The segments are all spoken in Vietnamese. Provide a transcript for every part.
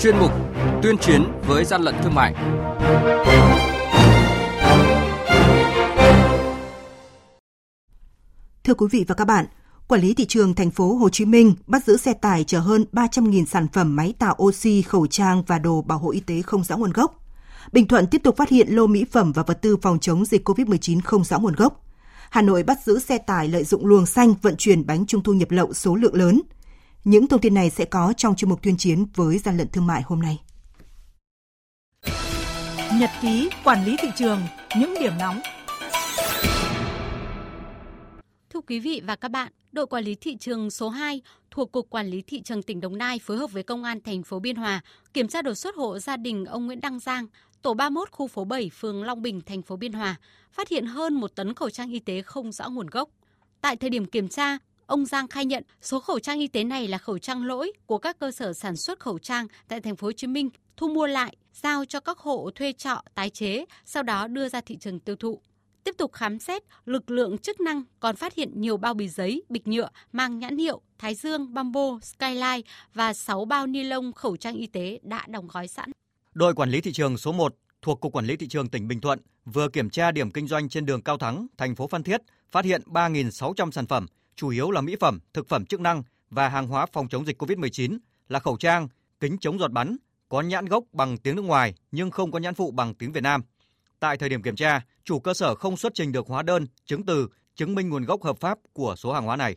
chuyên mục Tuyên chiến với gian lận thương mại. Thưa quý vị và các bạn, Quản lý thị trường thành phố Hồ Chí Minh bắt giữ xe tải chở hơn 300.000 sản phẩm máy tạo oxy, khẩu trang và đồ bảo hộ y tế không rõ nguồn gốc. Bình Thuận tiếp tục phát hiện lô mỹ phẩm và vật tư phòng chống dịch COVID-19 không rõ nguồn gốc. Hà Nội bắt giữ xe tải lợi dụng luồng xanh vận chuyển bánh trung thu nhập lậu số lượng lớn. Những thông tin này sẽ có trong chuyên mục tuyên chiến với gian lận thương mại hôm nay. Nhật ký quản lý thị trường, những điểm nóng. Thưa quý vị và các bạn, đội quản lý thị trường số 2 thuộc Cục Quản lý Thị trường tỉnh Đồng Nai phối hợp với Công an thành phố Biên Hòa kiểm tra đột xuất hộ gia đình ông Nguyễn Đăng Giang, tổ 31 khu phố 7 phường Long Bình, thành phố Biên Hòa, phát hiện hơn một tấn khẩu trang y tế không rõ nguồn gốc. Tại thời điểm kiểm tra, ông Giang khai nhận số khẩu trang y tế này là khẩu trang lỗi của các cơ sở sản xuất khẩu trang tại thành phố Hồ Chí Minh thu mua lại, giao cho các hộ thuê trọ tái chế, sau đó đưa ra thị trường tiêu thụ. Tiếp tục khám xét, lực lượng chức năng còn phát hiện nhiều bao bì giấy, bịch nhựa mang nhãn hiệu Thái Dương, Bamboo, Skyline và 6 bao ni lông khẩu trang y tế đã đóng gói sẵn. Đội quản lý thị trường số 1 thuộc Cục Quản lý Thị trường tỉnh Bình Thuận vừa kiểm tra điểm kinh doanh trên đường Cao Thắng, thành phố Phan Thiết, phát hiện 3.600 sản phẩm, chủ yếu là mỹ phẩm, thực phẩm chức năng và hàng hóa phòng chống dịch COVID-19 là khẩu trang, kính chống giọt bắn, có nhãn gốc bằng tiếng nước ngoài nhưng không có nhãn phụ bằng tiếng Việt Nam. Tại thời điểm kiểm tra, chủ cơ sở không xuất trình được hóa đơn, chứng từ chứng minh nguồn gốc hợp pháp của số hàng hóa này.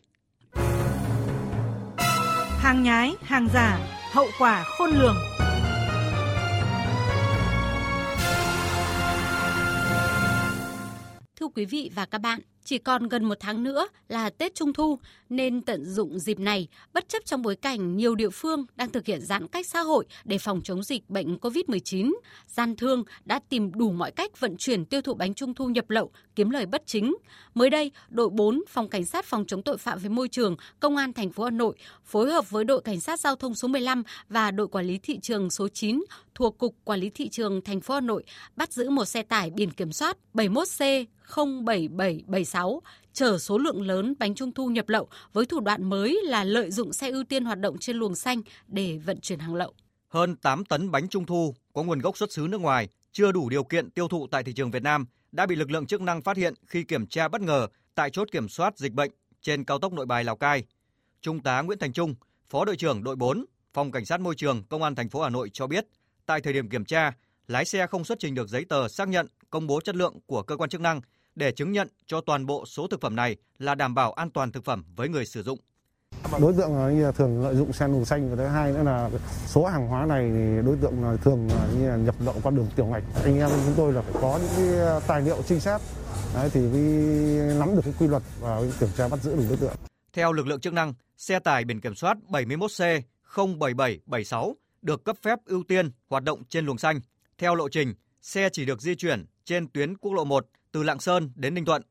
Hàng nhái, hàng giả, hậu quả khôn lường. Thưa quý vị và các bạn, chỉ còn gần một tháng nữa là Tết Trung Thu nên tận dụng dịp này bất chấp trong bối cảnh nhiều địa phương đang thực hiện giãn cách xã hội để phòng chống dịch bệnh COVID-19. Gian thương đã tìm đủ mọi cách vận chuyển tiêu thụ bánh Trung Thu nhập lậu kiếm lời bất chính. Mới đây, đội 4 Phòng Cảnh sát phòng chống tội phạm với môi trường Công an thành phố Hà Nội phối hợp với đội Cảnh sát giao thông số 15 và đội quản lý thị trường số 9 thuộc Cục Quản lý Thị trường thành phố Hà Nội bắt giữ một xe tải biển kiểm soát 71C 07776 chở số lượng lớn bánh trung thu nhập lậu với thủ đoạn mới là lợi dụng xe ưu tiên hoạt động trên luồng xanh để vận chuyển hàng lậu. Hơn 8 tấn bánh trung thu có nguồn gốc xuất xứ nước ngoài chưa đủ điều kiện tiêu thụ tại thị trường Việt Nam đã bị lực lượng chức năng phát hiện khi kiểm tra bất ngờ tại chốt kiểm soát dịch bệnh trên cao tốc Nội Bài Lào Cai. Trung tá Nguyễn Thành Trung, Phó đội trưởng đội 4, Phòng Cảnh sát môi trường Công an thành phố Hà Nội cho biết, tại thời điểm kiểm tra, lái xe không xuất trình được giấy tờ xác nhận công bố chất lượng của cơ quan chức năng để chứng nhận cho toàn bộ số thực phẩm này là đảm bảo an toàn thực phẩm với người sử dụng. Đối tượng thường lợi dụng xe luồng xanh và thứ hai nữa là số hàng hóa này thì đối tượng thường như là nhập lậu qua đường tiểu ngạch. Anh em chúng tôi là phải có những cái tài liệu trinh sát Đấy, thì mới nắm được cái quy luật và kiểm tra bắt giữ được đối tượng. Theo lực lượng chức năng, xe tải biển kiểm soát 71C 07776 được cấp phép ưu tiên hoạt động trên luồng xanh. Theo lộ trình, xe chỉ được di chuyển trên tuyến quốc lộ 1 từ Lạng Sơn đến Ninh Thuận.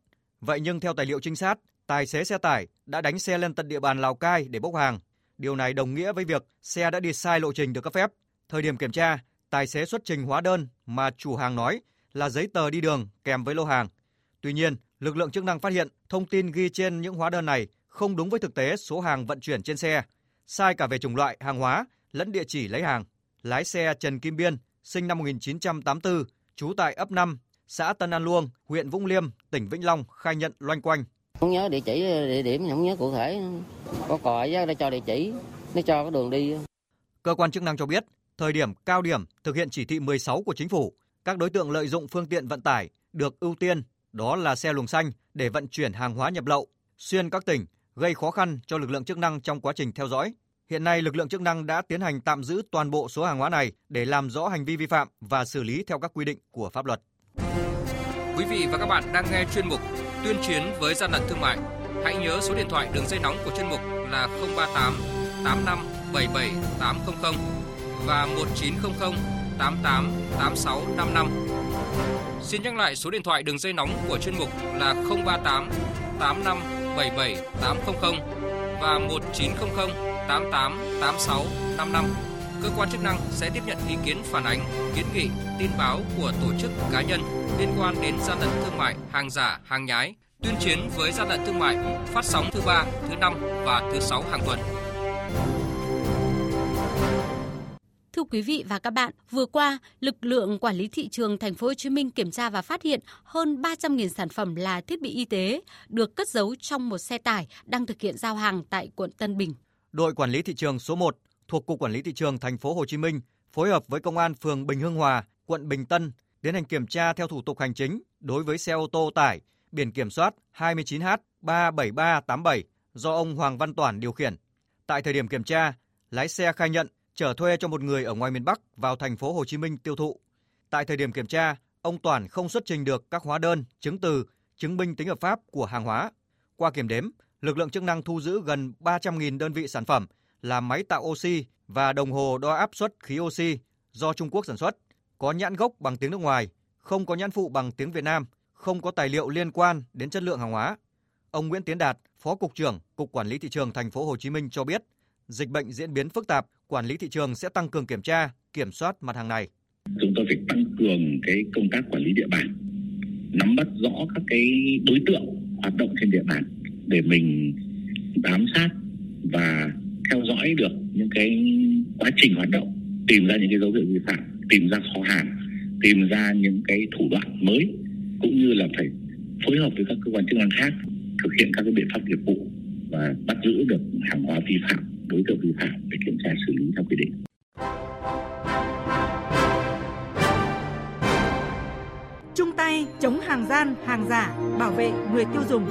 Vậy nhưng theo tài liệu trinh sát, tài xế xe tải đã đánh xe lên tận địa bàn Lào Cai để bốc hàng. Điều này đồng nghĩa với việc xe đã đi sai lộ trình được cấp phép. Thời điểm kiểm tra, tài xế xuất trình hóa đơn mà chủ hàng nói là giấy tờ đi đường kèm với lô hàng. Tuy nhiên, lực lượng chức năng phát hiện thông tin ghi trên những hóa đơn này không đúng với thực tế số hàng vận chuyển trên xe, sai cả về chủng loại hàng hóa lẫn địa chỉ lấy hàng. Lái xe Trần Kim Biên, sinh năm 1984, trú tại ấp 5, xã Tân An Luông, huyện Vũng Liêm, tỉnh Vĩnh Long khai nhận loanh quanh. Không nhớ địa chỉ, địa điểm không nhớ cụ thể. Có còi để cho địa chỉ, nó cho cái đường đi. Cơ quan chức năng cho biết, thời điểm cao điểm thực hiện chỉ thị 16 của chính phủ, các đối tượng lợi dụng phương tiện vận tải được ưu tiên, đó là xe luồng xanh để vận chuyển hàng hóa nhập lậu xuyên các tỉnh, gây khó khăn cho lực lượng chức năng trong quá trình theo dõi. Hiện nay, lực lượng chức năng đã tiến hành tạm giữ toàn bộ số hàng hóa này để làm rõ hành vi vi phạm và xử lý theo các quy định của pháp luật. Quý vị và các bạn đang nghe chuyên mục Tuyên chiến với gian lận thương mại. Hãy nhớ số điện thoại đường dây nóng của chuyên mục là 038 85 77 800 và 1900 88 86 55. Xin nhắc lại số điện thoại đường dây nóng của chuyên mục là 038 85 77 800 và 1900 88 86 55. Cơ quan chức năng sẽ tiếp nhận ý kiến phản ánh, kiến nghị, tin báo của tổ chức cá nhân liên quan đến gian lận thương mại, hàng giả, hàng nhái, tuyên chiến với gian lận thương mại, phát sóng thứ ba, thứ năm và thứ sáu hàng tuần. thưa quý vị và các bạn, vừa qua, lực lượng quản lý thị trường thành phố Hồ Chí Minh kiểm tra và phát hiện hơn 300.000 sản phẩm là thiết bị y tế được cất giấu trong một xe tải đang thực hiện giao hàng tại quận Tân Bình. Đội quản lý thị trường số 1 thuộc cục quản lý thị trường thành phố Hồ Chí Minh phối hợp với công an phường Bình Hưng Hòa, quận Bình Tân tiến hành kiểm tra theo thủ tục hành chính đối với xe ô tô tải biển kiểm soát 29H37387 do ông Hoàng Văn Toản điều khiển. Tại thời điểm kiểm tra, lái xe khai nhận chở thuê cho một người ở ngoài miền Bắc vào thành phố Hồ Chí Minh tiêu thụ. Tại thời điểm kiểm tra, ông Toản không xuất trình được các hóa đơn, chứng từ, chứng minh tính hợp pháp của hàng hóa. Qua kiểm đếm, lực lượng chức năng thu giữ gần 300.000 đơn vị sản phẩm là máy tạo oxy và đồng hồ đo áp suất khí oxy do Trung Quốc sản xuất, có nhãn gốc bằng tiếng nước ngoài, không có nhãn phụ bằng tiếng Việt Nam, không có tài liệu liên quan đến chất lượng hàng hóa. Ông Nguyễn Tiến Đạt, Phó cục trưởng Cục Quản lý thị trường thành phố Hồ Chí Minh cho biết, dịch bệnh diễn biến phức tạp, quản lý thị trường sẽ tăng cường kiểm tra, kiểm soát mặt hàng này. Chúng tôi phải tăng cường cái công tác quản lý địa bàn, nắm bắt rõ các cái đối tượng hoạt động trên địa bàn để mình bám sát và theo dõi được những cái quá trình hoạt động, tìm ra những cái dấu hiệu vi phạm, tìm ra kho hàng, tìm ra những cái thủ đoạn mới cũng như là phải phối hợp với các cơ quan chức năng khác thực hiện các cái biện pháp nghiệp vụ và bắt giữ được hàng hóa vi phạm, đối tượng vi phạm để kiểm tra xử lý theo quy định. Chung tay chống hàng gian, hàng giả, bảo vệ người tiêu dùng.